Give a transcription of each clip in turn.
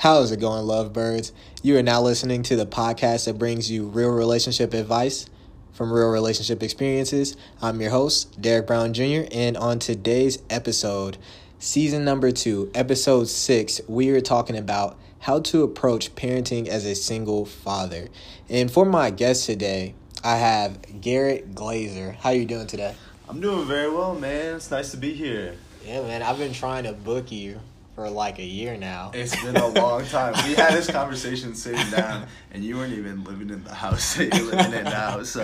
How's it going, lovebirds? You are now listening to the podcast that brings you real relationship advice from real relationship experiences. I'm your host, Derek Brown Jr., and on today's episode, season number two, episode six, we are talking about how to approach parenting as a single father. And for my guest today, I have Garrett Glazer. How you doing today? I'm doing very well, man. It's nice to be here. Yeah, man. I've been trying to book you for like a year now. It's been a long time. We had this conversation sitting down, and you weren't even living in the house that you're living in now. So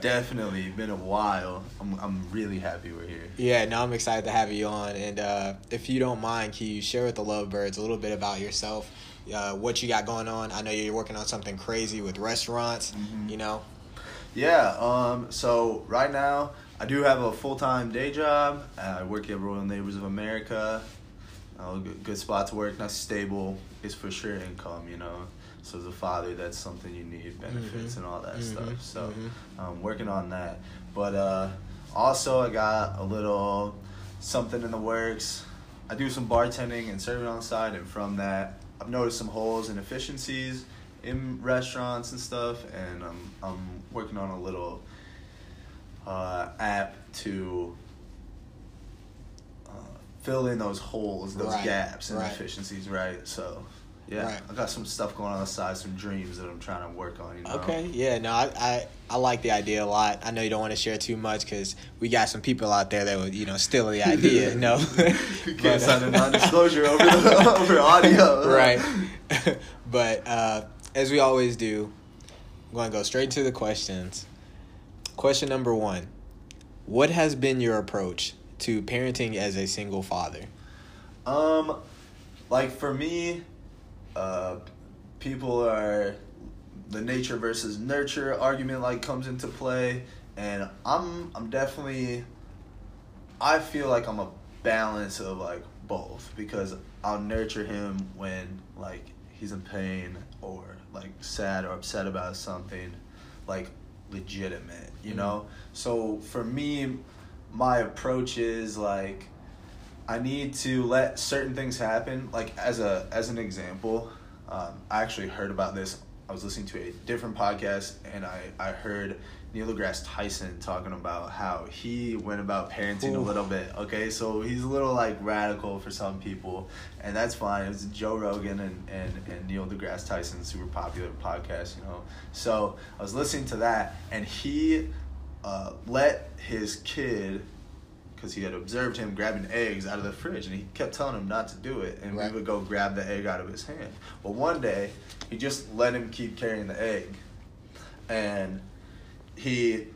definitely been a while. I'm I'm really happy we're here. Yeah, no, I'm excited to have you on. And uh, if you don't mind, can you share with the lovebirds a little bit about yourself, uh, what you got going on? I know you're working on something crazy with restaurants. Mhm. You know. Yeah. Um. So right now, I do have a full time day job. I work at Royal Neighbors of America. Uh, good, good spot to work. Not stable. It's for sure income. You know. So as a father, that's something you need benefits Mhm. and all that Mhm. stuff. So. Mhm. um, working on that. But uh, also, I got a little something in the works. I do some bartending and serving on the side, and from that, I've noticed some holes and efficiencies in restaurants and stuff. And I'm I'm working on a little uh, app to. Uh, Fill in those holes, those Right, gaps and right. efficiencies, right? So, yeah, Right. I got some stuff going on the side, some dreams that I'm trying to work on. You know? Okay. Yeah. No, I, I I like the idea a lot. I know you don't want to share too much because we got some people out there that would you know steal the idea. no. You But, can't uh, sign a non-disclosure over the, over audio. right. but uh, as we always do, I'm going to go straight to the questions. Question number one What has been your approach to parenting as a single father? Um, like for me, uh, people are the nature versus nurture argument like comes into play, and I'm I'm definitely. I feel like I'm a balance of like both because I'll nurture him when like he's in pain or like sad or upset about something, like legitimate, you Mhm. know. So for me, my approach is like I need to let certain things happen. Like as a as an example, um, I actually heard about this. I was listening to a different podcast, and I I heard Neil deGrasse Tyson talking about how he went about parenting a little bit. Okay, so he's a little like radical for some people, and that's fine. It was Joe Rogan and and and Neil deGrasse Tyson, super popular podcast, you know. So I was listening to that, and he uh, let his kid because he had observed him grabbing eggs out of the fridge and he kept telling him not to do it and Right. we would go grab the egg out of his hand. But one day he just let him keep carrying the egg and he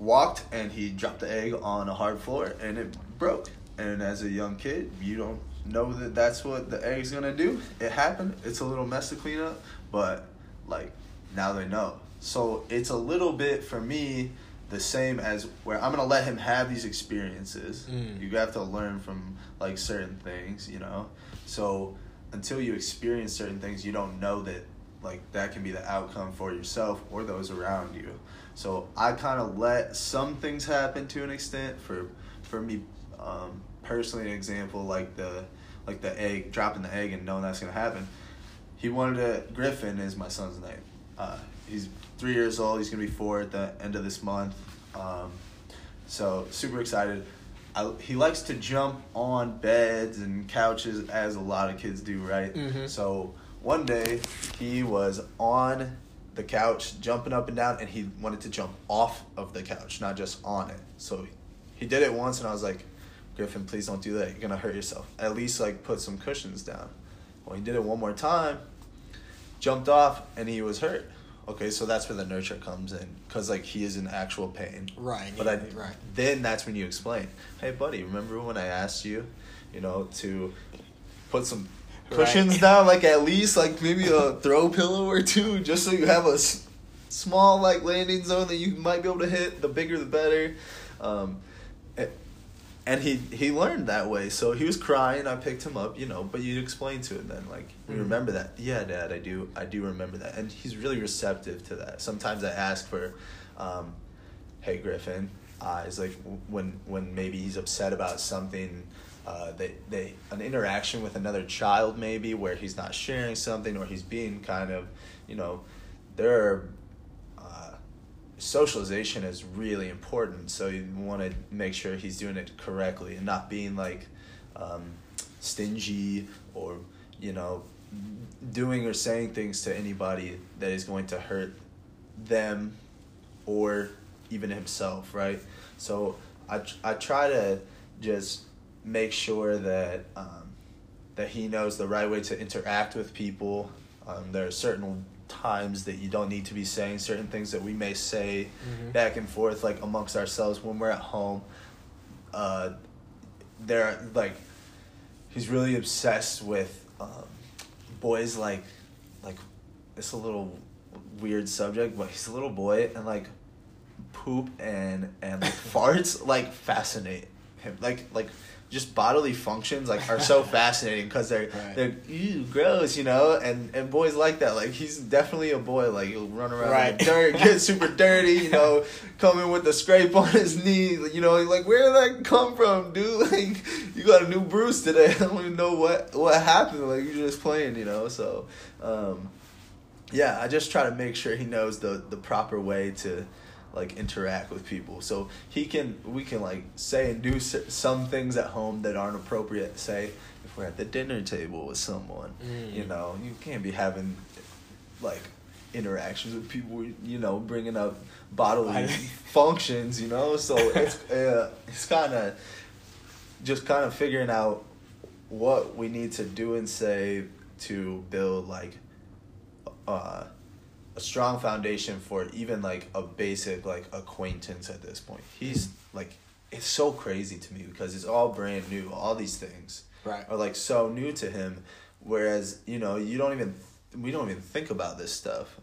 walked and he dropped the egg on a hard floor and it broke. And as a young kid you don't know that that's what the egg's gonna do. It happened. It's a little mess to clean up but like now they know. So it's a little bit for me the same as where i'm gonna let him have these experiences. Mm. you have to learn from like certain things you know? So until you experience certain things you don't know that like that can be the outcome for yourself or those around you. So i kind of let some things happen to an extent. For for me um, personally an example like the like the egg dropping the egg and knowing that's gonna happen. He wanted to griffin is my son's name uh, he's three years old. He's gonna be four at the end of this month. Um, so super excited. I, he likes to jump on beds and couches as a lot of kids do right? Mhm. so one day he was on the couch jumping up and down and he wanted to jump off of the couch not just on it. So he did it once and i was like griffin please don't do that. You're gonna hurt yourself. At least like put some cushions down. Well he did it one more time jumped off and he was hurt okay so that's where the nurture comes in because like he is in actual pain Right. but I, right. then that's when you explain hey buddy remember when i asked you you know to put some cushions Right. down like at least like maybe a throw pillow or two just so you have a s- small like landing zone that you might be able to hit the bigger the better um, a- and he he learned that way. So he was crying. I picked him up you know but you explain to him then like you Mhm. remember that? Yeah dad i do. I do remember that. And he's really receptive to that. Sometimes i ask for um, hey griffin eyes like when when maybe he's upset about something uh, they, they an interaction with another child maybe where he's not sharing something or he's being kind of you know there are uh, socialization is really important so you want to make sure he's doing it correctly and not being like um, stingy or you know doing or saying things to anybody that is going to hurt them or even himself right so i, I try to just make sure that um, that he knows the right way to interact with people. Um, there are certain times that you don't need to be saying certain things that we may say mm-hmm. back and forth, like amongst ourselves when we're at home. Uh, there, like, he's really obsessed with um, boys. Like, like, it's a little weird subject, but he's a little boy, and like, poop and and like farts like fascinate him. Like, like just bodily functions like are so fascinating because they're right. they're ew, gross, you know, and and boys like that. Like he's definitely a boy. Like he'll run around right. in the dirt, get super dirty, you know, coming with a scrape on his knee. You know, like where did that come from, dude? Like you got a new bruise today. I don't even know what what happened. Like you're just playing, you know. So, um, yeah, I just try to make sure he knows the the proper way to like interact with people. So he can we can like say and do some things at home that aren't appropriate. Say if we're at the dinner table with someone mm. you know you can't be having like interactions with people you know bringing up bodily functions you know? So it's uh, it's kind of just kind of figuring out what we need to do and say to build like uh a strong foundation for even like a basic like acquaintance at this point. He's like it's so crazy to me because it's all brand new. All these things right. are like so new to him, whereas you know you don't even we don't even think about this stuff,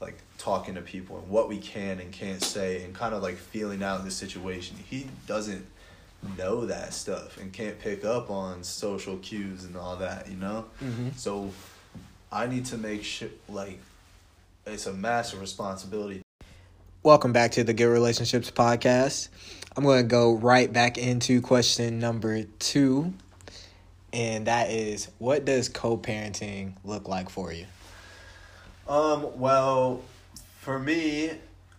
like talking to people and what we can and can't say and kind of like feeling out the situation. He doesn't know that stuff and can't pick up on social cues and all that, you know. Mm-hmm. So I need to make sure like it's a massive responsibility. Welcome back to the Good Relationships podcast. I'm going to go right back into question number two, and that is, what does co-parenting look like for you? Um. Well, for me,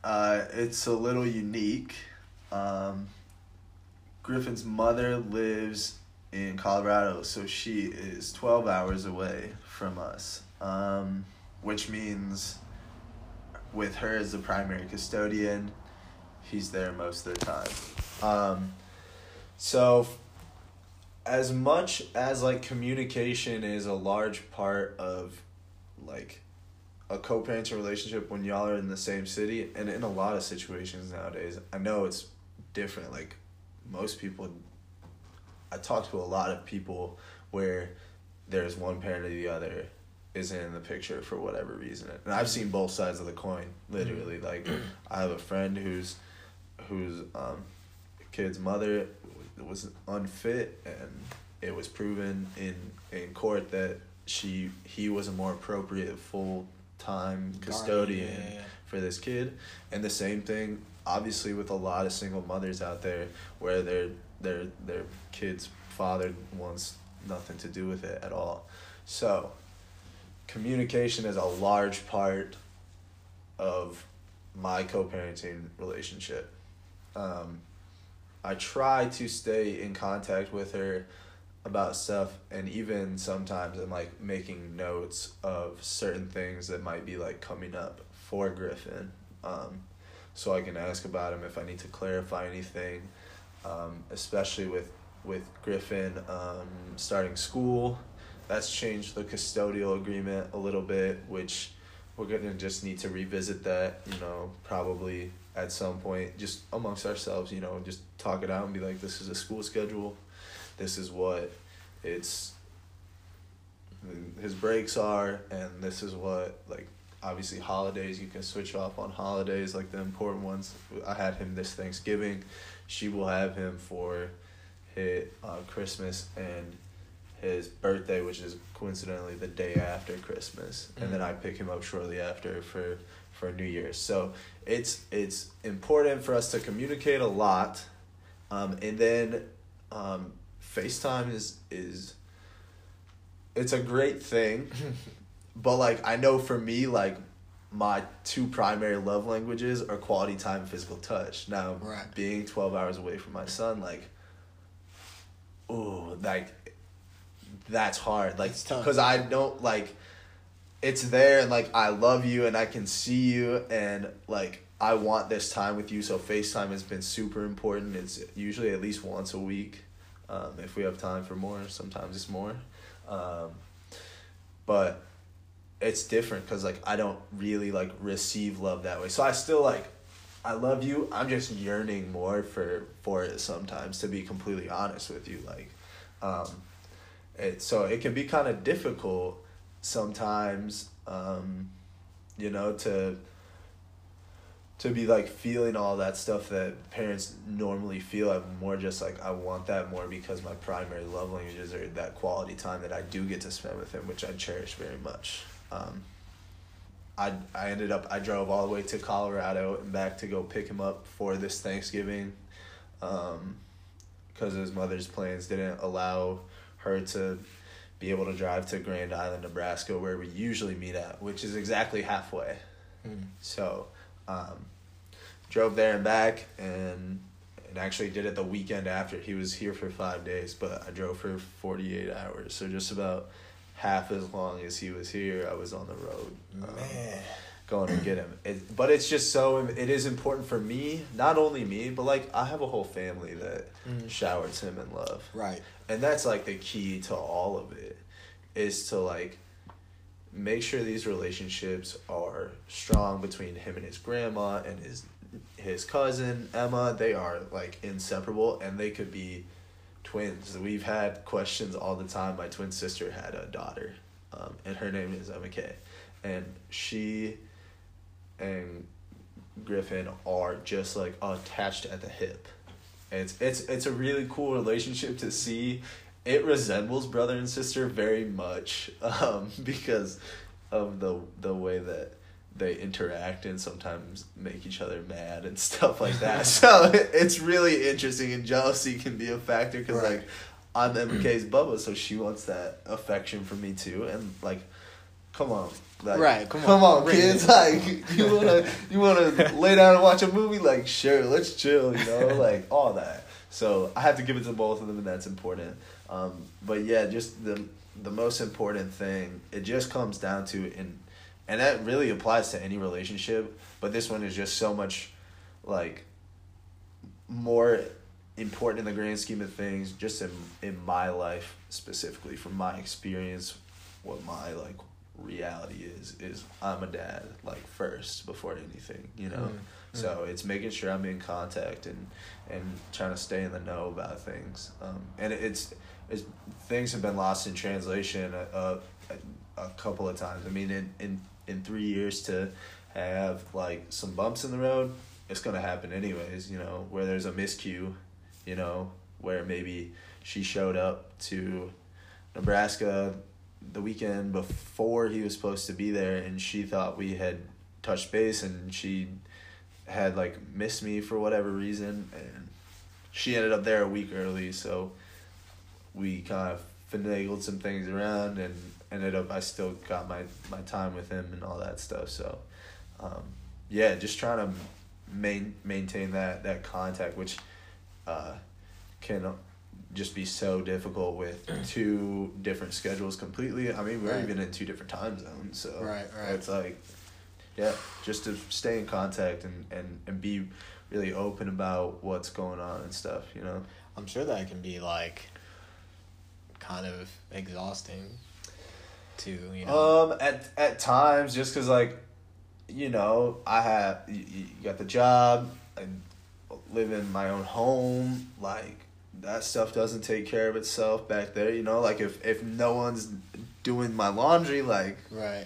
uh, it's a little unique. Um, Griffin's mother lives in Colorado, so she is 12 hours away from us, um, which means with her as the primary custodian, he's there most of the time. Um, so, as much as like communication is a large part of like a co-parenting relationship when y'all are in the same city and in a lot of situations nowadays i know it's different like most people i talk to a lot of people where there's one parent or the other isn't in the picture for whatever reason. And I've seen both sides of the coin, literally. Like I have a friend who's whose um, kid's mother was unfit and it was proven in in court that she he was a more appropriate full time custodian yeah, yeah. for this kid. And the same thing obviously with a lot of single mothers out there where their their their kid's father wants nothing to do with it at all. So communication is a large part of my co-parenting relationship. Um, I try to stay in contact with her about stuff and even sometimes I'm like making notes of certain things that might be like coming up for Griffin. Um, so I can ask about him if I need to clarify anything. Um, especially with with Griffin um, starting school that's changed the custodial agreement a little bit, which we're gonna just need to revisit that, you know, probably at some point, just amongst ourselves, you know, just talk it out and be like, this is a school schedule, this is what it's his breaks are, and this is what like obviously holidays you can switch off on holidays like the important ones. I had him this Thanksgiving, she will have him for hit uh, Christmas and his birthday, which is coincidentally the day after Christmas, mm-hmm. and then mm. I pick him up shortly after for for New Year's. So it's it's important for us to communicate a lot, um, and then um, FaceTime is is it's a great thing. but like I know for me like my two primary love languages are quality time and physical touch. Now Right. being 12 hours away from my son like oh like that's hard like cuz I don't like it's there and like I love you and I can see you and like I want this time with you so FaceTime has been super important. It's usually at least once a week. Um, if we have time for more, sometimes it's more. Um, but it's different because like I don't really like receive love that way. So I still like I love you. I'm just yearning more for for it sometimes to be completely honest with you like um it so it can be kind of difficult sometimes um you know to to be like feeling all that stuff that parents normally feel. I'm more just like i want that more because my primary love languages are that quality time that i do get to spend with him which i cherish very much. Um, I, I ended up i drove all the way to colorado and back to go pick him up for this thanksgiving because his mother's plans didn't allow her to be able to drive to grand island nebraska where we usually meet at which is exactly halfway Mm. so, um, drove there and back, and and actually did it the weekend after. He was here for five days, but I drove for forty eight hours. So just about half as long as he was here, I was on the road. um, Man. Going to get him. It, but it's just so it is important for me, not only me, but like I have a whole family that Mhm. showers him in love Right. and that's like the key to all of it is to like make sure these relationships are strong between him and his grandma and his his cousin Emma they are like inseparable and they could be twins we've had questions all the time my twin sister had a daughter um, and her name is Emma Kay and she and Griffin are just like attached at the hip and it's it's it's a really cool relationship to see. It resembles brother and sister very much um, because of the the way that they interact and sometimes make each other mad and stuff like that. so it's really interesting and jealousy can be a factor because Right. like I'm MK's Bubba, so she wants that affection from me too, and like. Come on, like, Right, come come on, on, kids. Like, you wanna, you wanna lay down and watch a movie? Like, sure, let's chill. You know, like all that. So I have to give it to both of them, and that's important. Um, but yeah, just the the most important thing. It just comes down to and and that really applies to any relationship. But this one is just so much, like, more important in the grand scheme of things. Just in in my life specifically, from my experience, what my like reality is is I'm a dad like first before anything. You know. Mm, So it's making sure I'm in contact and and trying to stay in the know about things. Um, and it's it's things have been lost in translation a, a, a couple of times. I mean, in, in in three years to have like some bumps in the road, it's gonna happen anyways. You know, where there's a miscue, you know, where maybe she showed up to Nebraska the weekend before he was supposed to be there, and she thought we had touched base, and she had like missed me for whatever reason, and she ended up there a week early, so we kind of finagled some things around, and ended up I still got my my time with him and all that stuff. So, um, yeah, just trying to main maintain that that contact, which uh, can just be so difficult with two different schedules completely. I mean, we're Right. even in two different time zones, so Right, right. it's like yeah, just to stay in contact and, and, and be really open about what's going on and stuff, you know? I'm sure that can be like kind of exhausting too, you know. Um, at, at times, just cause like, you know, I have, you, you got the job, and live in my own home, like, that stuff doesn't take care of itself back there, you know? Like, if, if no one's doing my laundry, like, right.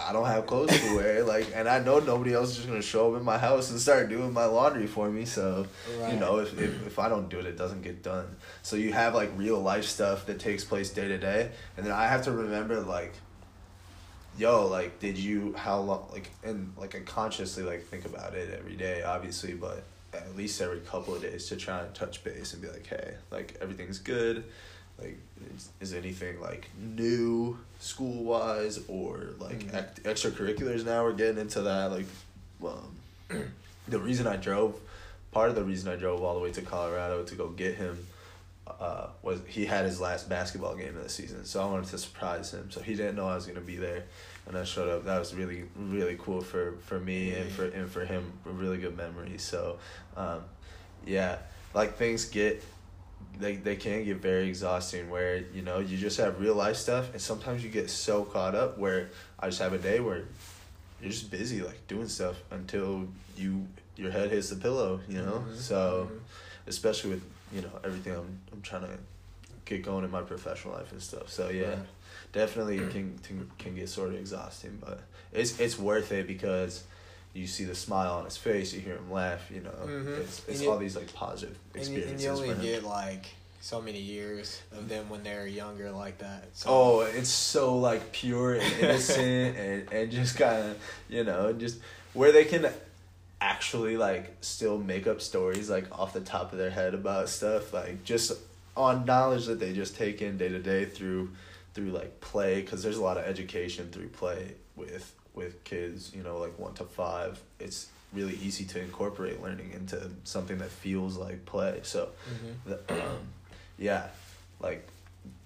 I don't have clothes to wear, like, and I know nobody else is just gonna show up in my house and start doing my laundry for me. So, Right. you know, if, if if I don't do it, it doesn't get done. So you have like real life stuff that takes place day to day, and then I have to remember like, yo, like, did you how long like and like I consciously like think about it every day, obviously, but at least every couple of days to try and touch base and be like, hey, like everything's good. Like, is, is anything like new school wise or like Mhm. act- extracurriculars now? We're getting into that. Like, um, the reason I drove, part of the reason I drove all the way to Colorado to go get him, uh, was he had his last basketball game of the season, so I wanted to surprise him. So he didn't know I was gonna be there, and I showed up. That was really really cool for for me and for and for him. A really good memory. So, um, yeah, like things get. They, they can get very exhausting where you know you just have real life stuff and sometimes you get so caught up where I just have a day where you're just busy like doing stuff until you your head hits the pillow you know Mhm, so mhm. especially with you know everything I'm I'm trying to get going in my professional life and stuff so yeah Right. definitely can, can can get sort of exhausting but it's it's worth it because you see the smile on his face you hear him laugh you know Mhm. it's, it's you- all these like positive And you, experiences and you only get like so many years of them when they're younger like that. So, Oh, it's so like pure and innocent and, and just kind of, you know, just where they can actually like still make up stories like off the top of their head about stuff like just on knowledge that they just take in day to day through through like play because there's a lot of education through play with with kids you know like one to five it's really easy to incorporate learning into something that feels like play so Mhm. the, um, yeah, like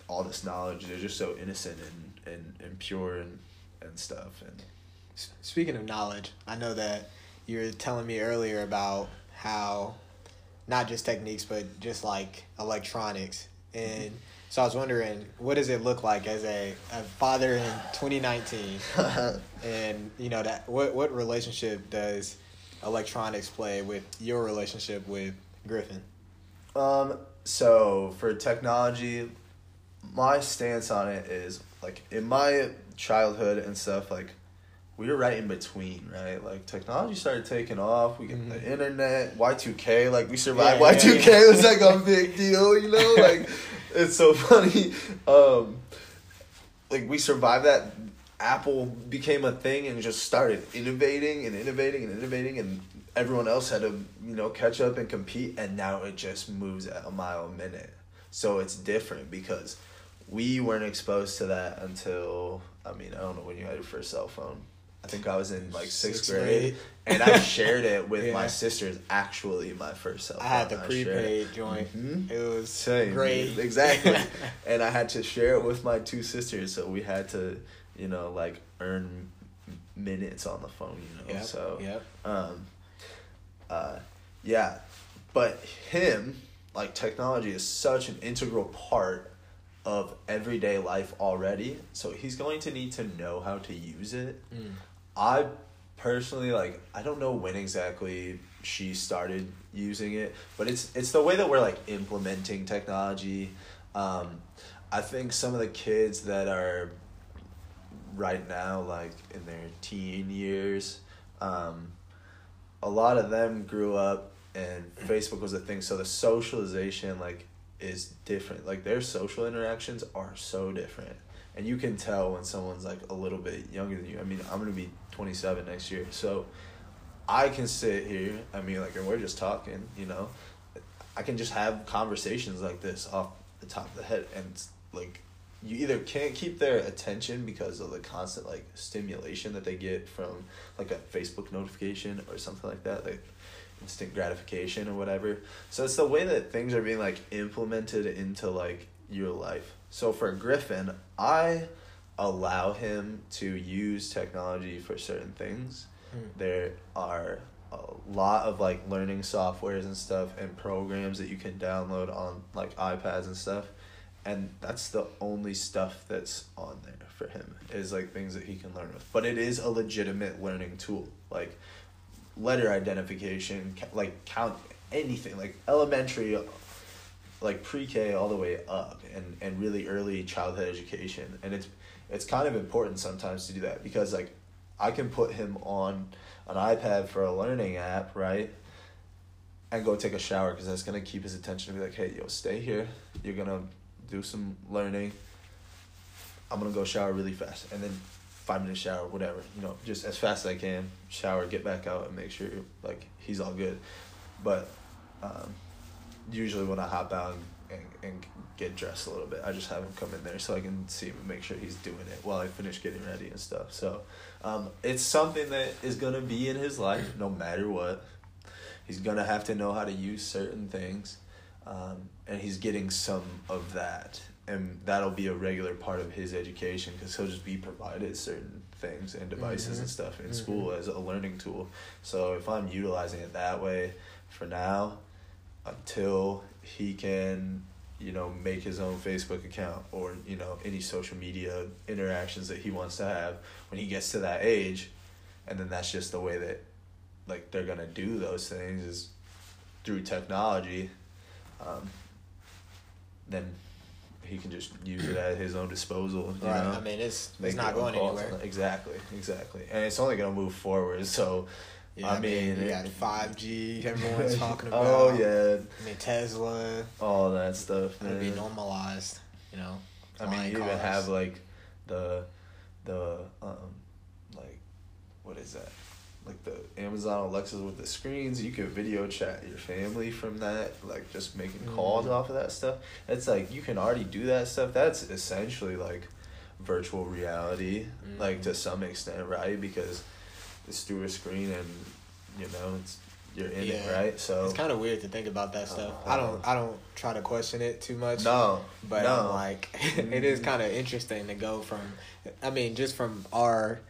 all this knowledge, they're just so innocent and, and, and pure and, and stuff. And Speaking of knowledge, I know that you were telling me earlier about how not just techniques, but just like electronics. And so I was wondering, what does it look like as a, a father in 2019? And, you know, that what, what relationship does electronics play with your relationship with Griffin? um, so for technology, my stance on it is like in my childhood and stuff, like we were right in between, right? Like technology started taking off. We get Mhm. the internet, Y two K. Like we survived Y two K. It was like a big deal, you know. Like it's so funny. Um, like we survived that. Apple became a thing and just started innovating and innovating and innovating, and everyone else had to you know catch up and compete. And now it just moves at a mile a minute. So it's different because we weren't exposed to that until I mean I don't know when you had your first cell phone. I think I was in like sixth, Sixth grade, grade. and I shared it with Yeah. my sisters. Actually, my first cell phone. I had the shared prepaid joint. Mhm. It was Same, great. exactly. and I had to share it with my two sisters, so we had to, you know, like earn minutes on the phone, you know. Yep, So, yep. um, uh, yeah, but him, like technology, is such an integral part of everyday life already. So he's going to need to know how to use it. Mm. I personally like I don't know when exactly she started using it, but it's it's the way that we're like implementing technology. Um, I think some of the kids that are right now like in their teen years, um, a lot of them grew up and Facebook was a thing, so the socialization like is different. Like their social interactions are so different. And you can tell when someone's like a little bit younger than you. I mean, I'm gonna be twenty seven next year, so I can sit here. I mean, like, and we're just talking. You know, I can just have conversations like this off the top of the head, and like, you either can't keep their attention because of the constant like stimulation that they get from like a Facebook notification or something like that, like instant gratification or whatever. So it's the way that things are being like implemented into like your life. So for Griffin, I allow him to use technology for certain things. Mm. There are a lot of like learning softwares and stuff and programs that you can download on like iPads and stuff. And that's the only stuff that's on there for him is like things that he can learn with. But it is a legitimate learning tool. Like letter identification, ca- like count anything, like elementary, like pre-K all the way up, and and really early childhood education, and it's it's kind of important sometimes to do that because like I can put him on an iPad for a learning app, right? And go take a shower because that's gonna keep his attention and be like, hey, yo, stay here. You're gonna do some learning. I'm gonna go shower really fast, and then five minute shower, whatever. You know, just as fast as I can. Shower, get back out, and make sure like he's all good. but um, usually when I hop out and, and, and get dressed a little bit, I just have him come in there so I can see him and make sure he's doing it while I finish getting ready and stuff. So um, it's something that is gonna be in his life no matter what. He's gonna have to know how to use certain things, um, and he's getting some of that, and that'll be a regular part of his education because he'll just be provided certain things and devices Mhm. and stuff in Mhm. school as a learning tool. So if I'm utilizing it that way for now, until he can, you know, make his own Facebook account or you know any social media interactions that he wants to have when he gets to that age, and then that's just the way that, like they're gonna do those things is through technology. Um, then he can just use it at his own disposal. You Right. know? I mean, it's Make it's not going anywhere. Exactly, exactly, and it's only gonna move forward. So, Yeah, I mean, you got five G. Everyone's talking about. oh yeah, I mean, Tesla. all that stuff. It'll be normalized. You know. I mean, you even have like the the um like what is that? Like the Amazon Alexa with the screens, you could video chat your family from that, like just making calls Mhm. off of that stuff. It's like you can already do that stuff. That's essentially like virtual reality, like Mhm. to some extent, right? Because it's through a screen and you know it's you're in it, right? So It's kind of weird to think about that stuff. I don't. I don't try to question it too much. no, But no. I'm like, it is kind of interesting to go from, I mean, just from our,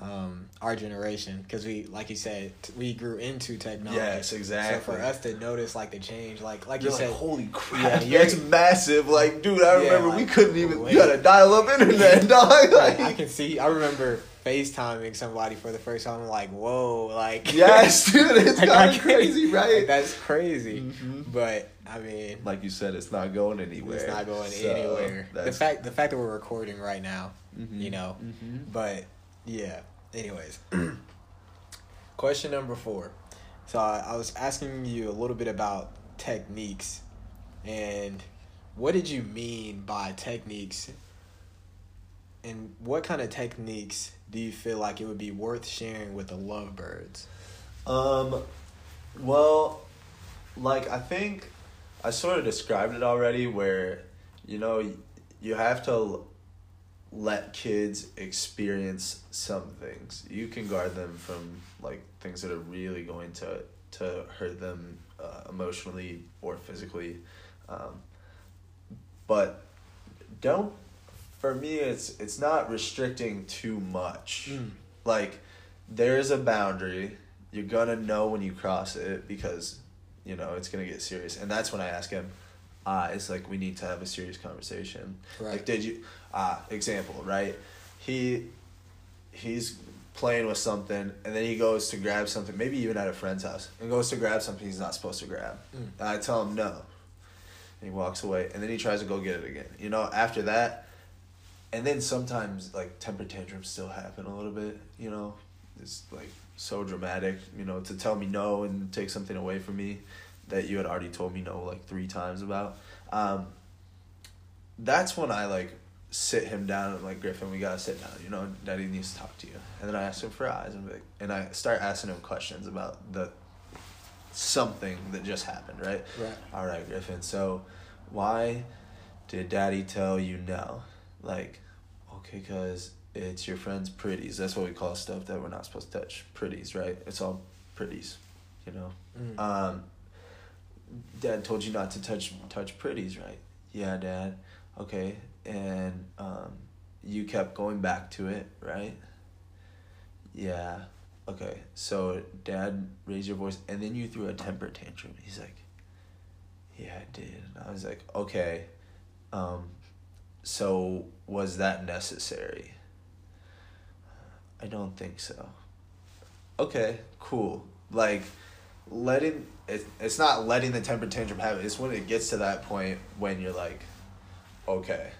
um, our generation, because we, like you said, we grew into technology. Yes, exactly. So for us to notice like the change, like like You're you like, said, holy crap, Yeah, yeah, that's massive. Like, dude, I Yeah, remember we couldn't even, wait. you had a dial up internet, dog. Like, I can see. I remember FaceTiming somebody for the first time. I'm like, whoa, like yes, dude, it's like, kind of crazy, right? like, that's crazy. Mhm. But I mean, like you said, it's not going anywhere. it's not going So, anywhere. The fact, the fact that we're recording right now, Mhm. you know. Mhm. But yeah. Anyways, question number four. So I, I was asking you a little bit about techniques, and what did you mean by techniques? And what kind of techniques do you feel like it would be worth sharing with the lovebirds? Um, well, like I think I sort of described it already, where you know you have to let kids experience some things. You can guard them from like things that are really going to to hurt them uh, emotionally or physically, um, but don't. For me, it's it's not restricting too much. Like there's a boundary. You're gonna know when you cross it because you know it's gonna get serious. And that's when i ask him uh it's like we need to have a serious conversation. Right. like did you uh example right? He he's playing with something and then he goes to grab something maybe even at a friend's house and goes to grab something he's not supposed to grab. Mm. and i tell him no. And he walks away and then he tries to go get it again. You know after that and then sometimes like temper tantrums still happen a little bit you know it's like so dramatic you know to tell me no and take something away from me that you had already told me no like three times about um, that's when i like sit him down and like griffin we gotta sit down you know daddy needs to talk to you and then i ask him for eyes and, like, and i start asking him questions about the something that just happened right Right. all right, Griffin. So, why did Daddy tell you no? Like, okay, cause it's your friend's pretties. That's what we call stuff that we're not supposed to touch. Pretties, right? It's all pretties, you know. Mm. Um, Dad told you not to touch touch pretties, right? Yeah, Dad. Okay, and um, you kept going back to it, right? Yeah. Okay. So Dad raised your voice, and then you threw a temper tantrum. He's like, "Yeah, I did." And I was like, "Okay." Um, so was that necessary? I don't think so. Okay, cool. Like letting it, it's not letting the temper tantrum happen. It's when it gets to that point when you're like, okay,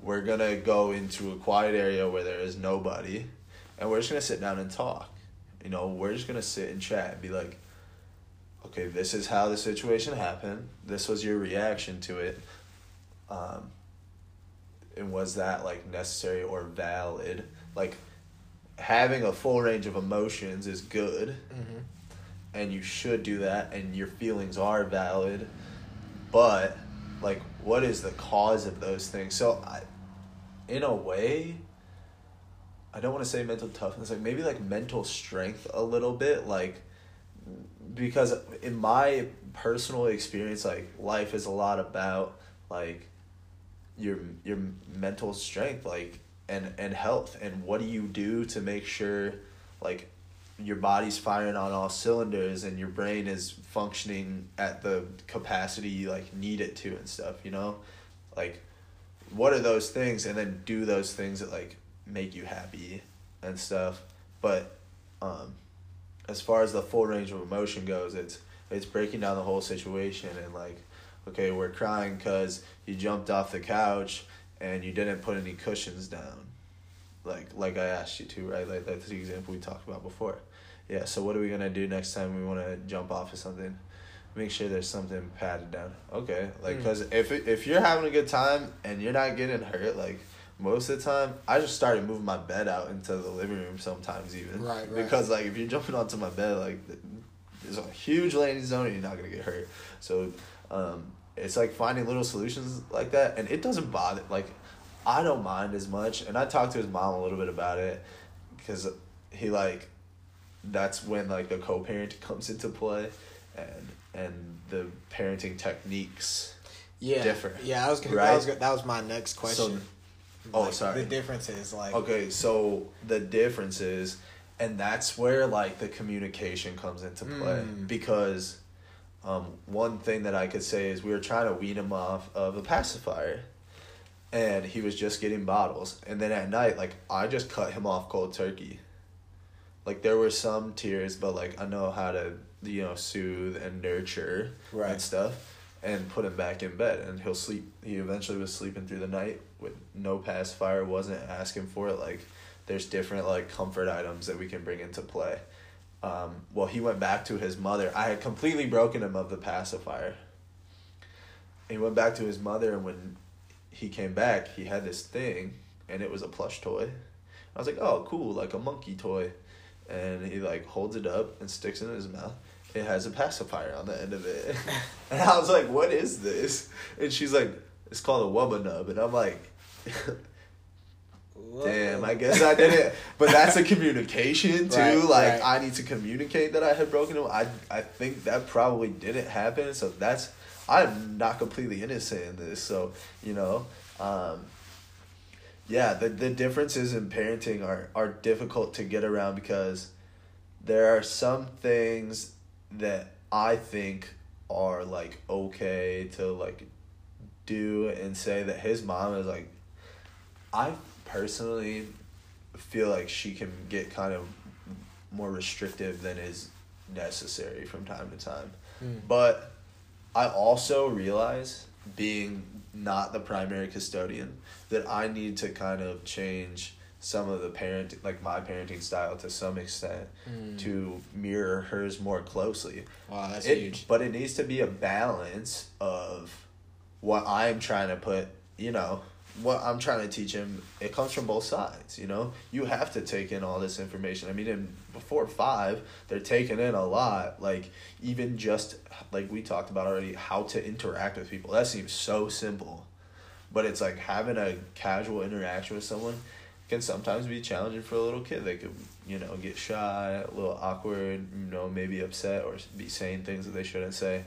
we're gonna go into a quiet area where there is nobody, and we're just gonna sit down and talk. You know, we're just gonna sit and chat and be like, okay, this is how the situation happened. This was your reaction to it. Um, and was that like necessary or valid? Like having a full range of emotions is good. Hmm and you should do that and your feelings are valid. But like what is the cause of those things? So I, in a way i don't want to say mental toughness like maybe like mental strength a little bit like because in my personal experience like life is a lot about like your your mental strength like and and health and what do you do to make sure like your body's firing on all cylinders and your brain is functioning at the capacity you like need it to and stuff you know? Like what are those things? And then do those things that like make you happy and stuff. But um as far as the full range of emotion goes it's it's breaking down the whole situation and like okay we're crying because you jumped off the couch and you didn't put any cushions down. Like like i asked you to right? Like that's the example we talked about before. Yeah so what are we gonna do next time we want to jump off of something? Make sure there's something padded down. Okay like because mm. if, if you're having a good time and you're not getting hurt like most of the time i just started moving my bed out into the living room sometimes even. Right, right. because like if you're jumping onto my bed like there's a huge landing zone and you're not gonna get hurt. So um, it's like finding little solutions like that and it doesn't bother like i don't mind as much and i talked to his mom a little bit about it because he like that's when like the co-parent comes into play and and the parenting techniques yeah differ yeah i was gonna right? that was, that was my next question so, oh like, sorry the difference is like okay so the difference is and that's where like the communication comes into play mm. because um, one thing that I could say is we were trying to wean him off of a pacifier, and he was just getting bottles. And then at night, like I just cut him off cold turkey. Like there were some tears, but like I know how to you know soothe and nurture right. and stuff, and put him back in bed, and he'll sleep. He eventually was sleeping through the night with no pacifier. wasn't asking for it. Like there's different like comfort items that we can bring into play um, well, he went back to his mother. I had completely broken him of the pacifier. he went back to his mother, and when he came back, he had this thing, and it was a plush toy. I was like, oh, cool, like a monkey toy. And he like holds it up and sticks it in his mouth. It has a pacifier on the end of it. and I was like, what is this? And she's like, it's called a WubbaNub. And I'm like, Damn, I guess I didn't. But that's a communication too. Right, like right. I need to communicate that I had broken them. I I think that probably didn't happen. So that's I'm not completely innocent in this. So you know, um, yeah, the the differences in parenting are are difficult to get around because there are some things that I think are like okay to like do and say that his mom is like I personally feel like she can get kind of more restrictive than is necessary from time to time. Mm. But I also realize being not the primary custodian that I need to kind of change some of the parent like my parenting style to some extent mm. to mirror hers more closely. Wow, that's it, huge. But it needs to be a balance of what I'm trying to put, you know, what I'm trying to teach him, it comes from both sides. You know, you have to take in all this information. I mean, in before five, they're taking in a lot. Like even just like we talked about already, how to interact with people. That seems so simple, but it's like having a casual interaction with someone can sometimes be challenging for a little kid. They could, you know, get shy, a little awkward, you know, maybe upset or be saying things that they shouldn't say,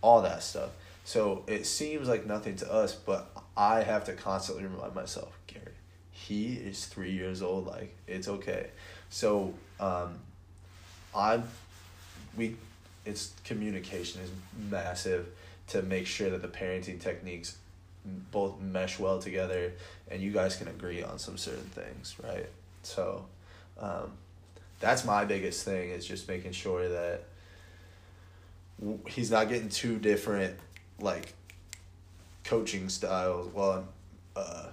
all that stuff. So it seems like nothing to us, but I have to constantly remind myself, Gary, he is three years old. Like it's okay. So um, I'm, we, it's communication is massive to make sure that the parenting techniques both mesh well together and you guys can agree on some certain things, right? So um, that's my biggest thing is just making sure that he's not getting two different like coaching styles. Well, uh,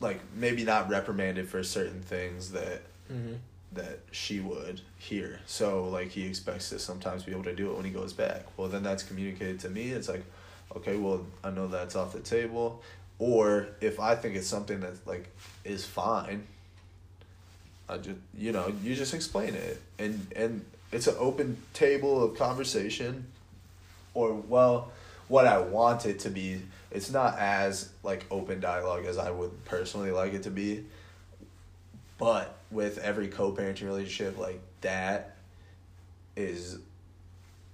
like maybe not reprimanded for certain things that mm-hmm. that she would hear. So like he expects to sometimes be able to do it when he goes back. Well, then that's communicated to me. It's like, okay, well I know that's off the table. Or if I think it's something that like is fine, I just you know you just explain it and and it's an open table of conversation or well what i want it to be. It's not as like open dialogue as i would personally like it to be. But with every co-parenting relationship like that is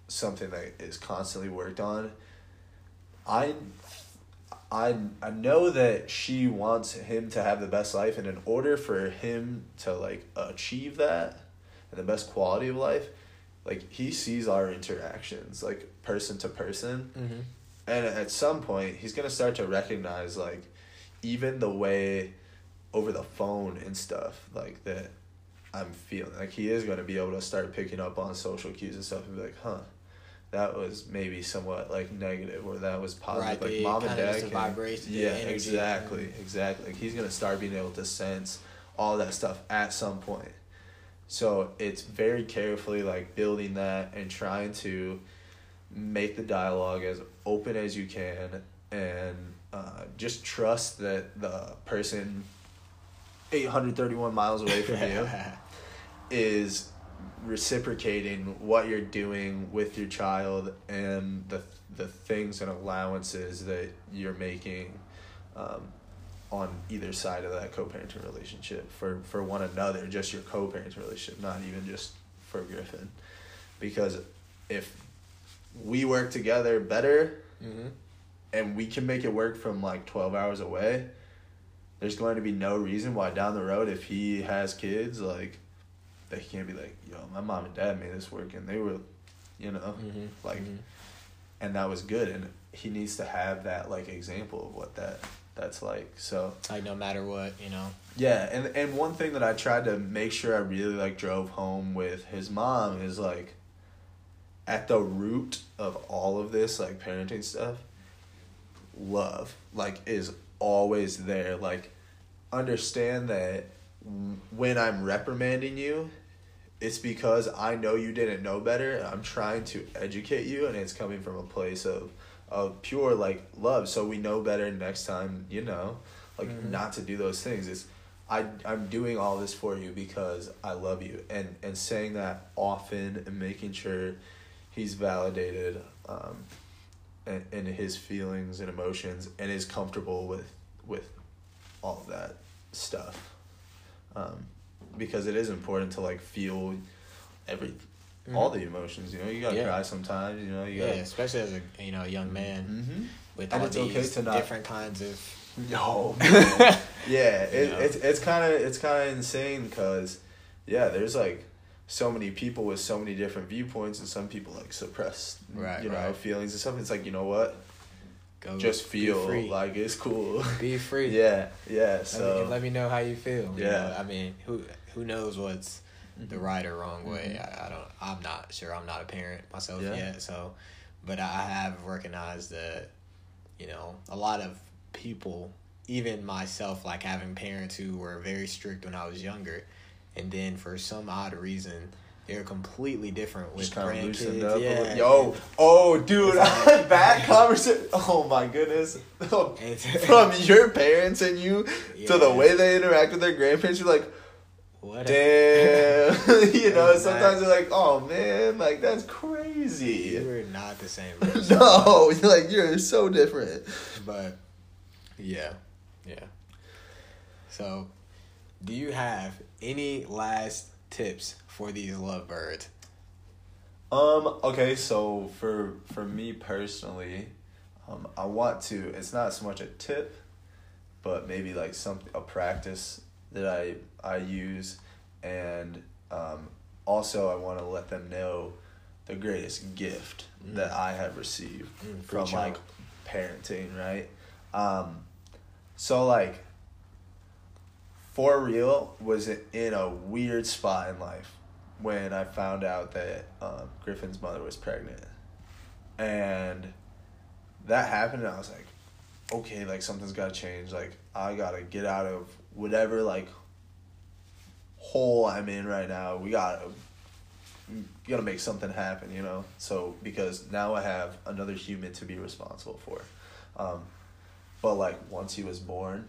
something that is constantly worked on. I I I know that she wants him to have the best life, and in order for him to like achieve that and the best quality of life, like he sees our interactions like person to person, Mm-hmm. and at some point he's gonna start to recognize like even the way over the phone and stuff like that I'm feeling like he is gonna be able to start picking up on social cues and stuff and be like, huh. That was maybe somewhat like negative, or that was positive. Right, like mom and dad can- yeah, exactly, exactly. Like he's gonna start being able to sense all that stuff at some point. So it's very carefully like building that and trying to make the dialogue as open as you can and uh, just trust that the person 831 miles away from you is reciprocating what you're doing with your child and the the things and allowances that you're making. Um, on either side of that co-parenting relationship for for one another just your co-parenting relationship not even just for griffin because if we work together better Mm-hmm. and we can make it work from like 12 hours away there's going to be no reason why down the road if he has kids like they can't be like yo my mom and dad made this work and they were you know Mm-hmm. like and that was good and he needs to have that like example of what that that's like so like no matter what, you know. yeah and and one thing that i tried to make sure i really like drove home with his mom is like at the root of all of this like parenting stuff love like is always there like understand that when i'm reprimanding you it's because i know you didn't know better and i'm trying to educate you and it's coming from a place of of pure like love. So we know better next time you know? Like Mhm. not to do those things. It's I, I'm doing all this for you because I love you. And, and saying that often and making sure he's validated um, in, in his feelings and emotions and is comfortable with with all of that stuff. Um, because it is important to like feel every all the emotions you know you gotta Yeah. cry sometimes you know you gotta yeah, especially as a you know a young man mm-hmm. with And all it's okay these to not- different kinds of. No. yeah, it, know? it's it's kind of it's kind of insane because, yeah, there's like so many people with so many different viewpoints, and some people like suppress, Right, you know, right. feelings and stuff. It's like you know what, Go just feel like it's cool. be free. yeah, yeah. Let, So me, let me know how you feel. you Yeah. know? I mean, who who knows what's the Mhm. right or wrong way? Mhm. I, I don't. I'm not sure. I'm not a parent myself Yeah. yet. So, but I have recognized that, you know, a lot of people, even myself, like having parents who were very strict when I was younger, and then for some odd reason. They're completely different with just kind of grandkids. loosened up. a yeah. Yo, oh, dude, like- that conversation. Oh my goodness. From your parents and you to the way they interact with their grandparents, you're like, Damn. you know, Exactly. sometimes you're like, oh man, like that's crazy. Were not the same. person. no, you're like you're so different. But yeah, yeah. So, do you have any last tips for these lovebirds? Um, okay, so for for me personally, um, I want to it's not so much a tip, but maybe like some a practice that I I use and um also I want to let them know the greatest gift Mm. that I have received Mm, from like parenting, right? Um so like for real was in a weird spot in life when I found out that um, Griffin's mother was pregnant, and that happened. And I was like, okay, like something's got to change. Like I gotta get out of whatever like hole I'm in right now. We gotta we gotta make something happen, you know. So because now I have another human to be responsible for, um, but like once he was born,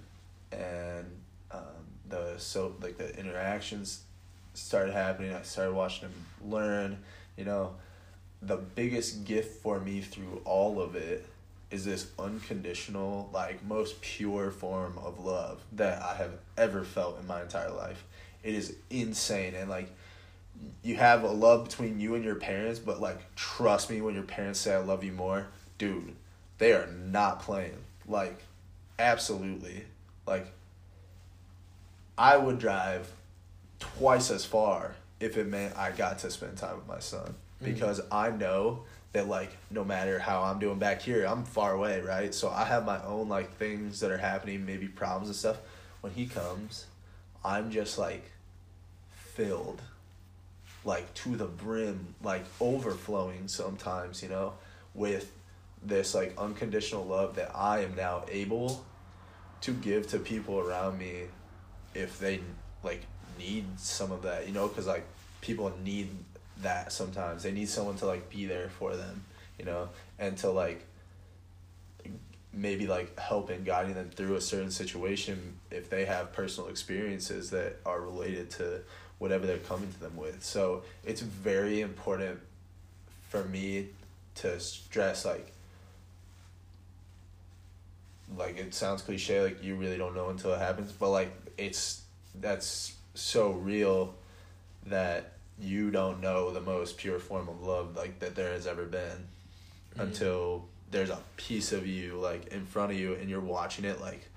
and um, the so like the interactions started happening, I started watching him learn. You know, the biggest gift for me through all of it is this unconditional, like most pure form of love that I have ever felt in my entire life. It is insane and like you have a love between you and your parents, but like trust me when your parents say I love you more, dude, they are not playing. Like absolutely. Like I would drive twice as far if it meant I got to spend time with my son because mm-hmm. I know that like no matter how I'm doing back here, I'm far away, right? So I have my own like things that are happening, maybe problems and stuff. When he comes, I'm just like filled like to the brim, like overflowing sometimes, you know, with this like unconditional love that I am now able to give to people around me if they like need some of that, you know, cuz like people need that sometimes. They need someone to like be there for them, you know, and to like maybe like help helping guiding them through a certain situation if they have personal experiences that are related to whatever they're coming to them with. So it's very important for me to stress like like it sounds cliche like you really don't know until it happens but like it's that's so real that you don't know the most pure form of love like that there has ever been mm-hmm. until there's a piece of you like in front of you and you're watching it like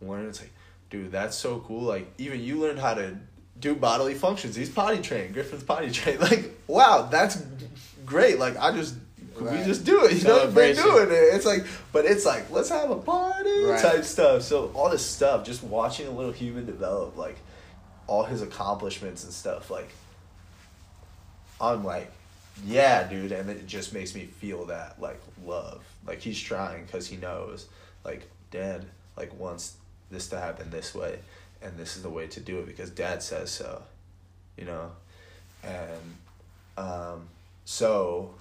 learn it's like dude that's so cool. Like even you learned how to do bodily functions. He's potty trained. Griffin's potty trained. Like wow that's great. Like i just right. we just do it you know? We're doing it. It's like but it's like let's have a party right. type stuff. So all this stuff just watching a little human develop like all his accomplishments and stuff like I'm like, yeah, dude, and it just makes me feel that like love. Like he's trying because he knows, like dad, like wants this to happen this way, and this is the way to do it because dad says so, you know, and um, so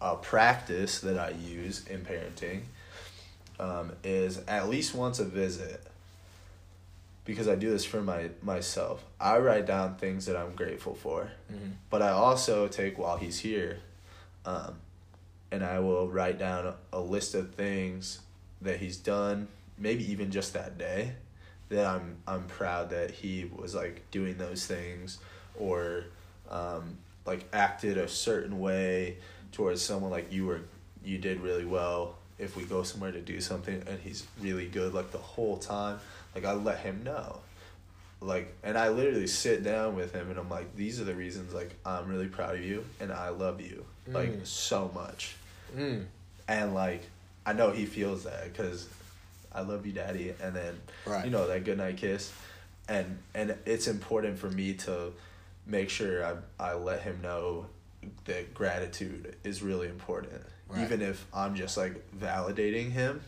a practice that I use in parenting um, is at least once a visit because I do this for my myself. I write down things that I'm grateful for, mm-hmm. but I also take while he's here, um, and I will write down a list of things that he's done, maybe even just that day, that I'm I'm proud that he was like doing those things, or um, like acted a certain way towards someone like you were you did really well if we go somewhere to do something and he's really good like the whole time like I let him know. Like and I literally sit down with him and I'm like, these are the reasons like I'm really proud of you and I love you mm. like so much. Mm. And like I know he feels that because I love you, daddy, and then right. you know that goodnight kiss, and and it's important for me to make sure I I let him know that gratitude is really important, right. even if I'm just like validating him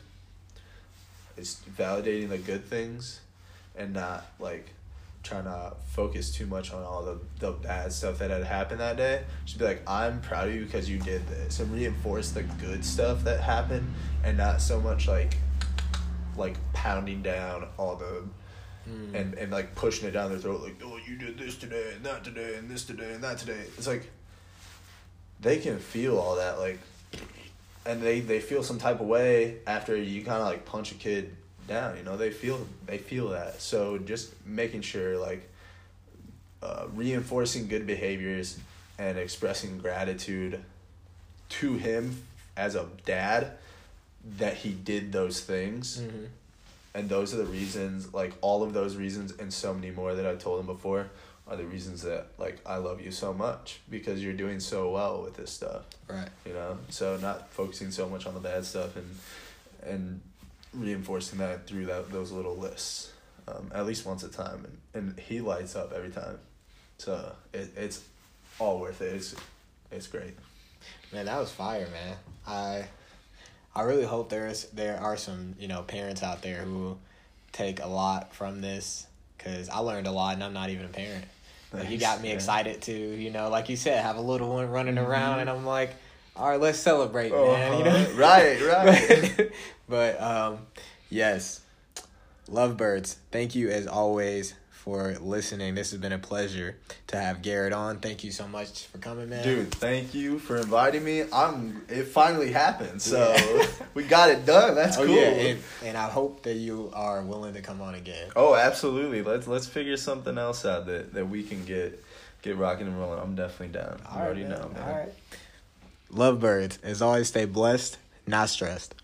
It's validating the good things and not like trying to focus too much on all the, the bad stuff that had happened that day. Just be like, I'm proud of you because you did this and reinforce the good stuff that happened and not so much like like pounding down all the mm. and, and like pushing it down their throat like, oh you did this today and that today and this today and that today. It's like they can feel all that like and they they feel some type of way after you kind of like punch a kid down you know? They feel they feel that. So just making sure like uh, reinforcing good behaviors and expressing gratitude to him as a dad that he did those things. Mm-hmm. and those are the reasons like all of those reasons and so many more that i told him before are the reasons that like I love you so much because you're doing so well with this stuff. Right. You know, so not focusing so much on the bad stuff and and reinforcing that through that those little lists, um, at least once a time, and, and he lights up every time. So it it's all worth it. It's it's great. Man, that was fire, man. I I really hope there's there are some you know parents out there who take a lot from this because I learned a lot and I'm not even a parent. Like, you got me excited to, you know, like you said, have a little one running mm-hmm. around, and I'm like, all right, let's celebrate, uh-huh. man. You know, right, right. but um, yes, lovebirds. Thank you as always for listening. This has been a pleasure to have Garrett on. Thank you so much for coming, man. Dude, thank you for inviting me. I'm. It finally happened, so Yeah. we got it done. That's oh cool. yeah, and, and I hope that you are willing to come on again. Oh, absolutely. Let's let's figure something else out that, that we can get get rocking and rolling. I'm definitely down. You All right, already man. know, man. All right. Lovebirds, as always, stay blessed, not stressed.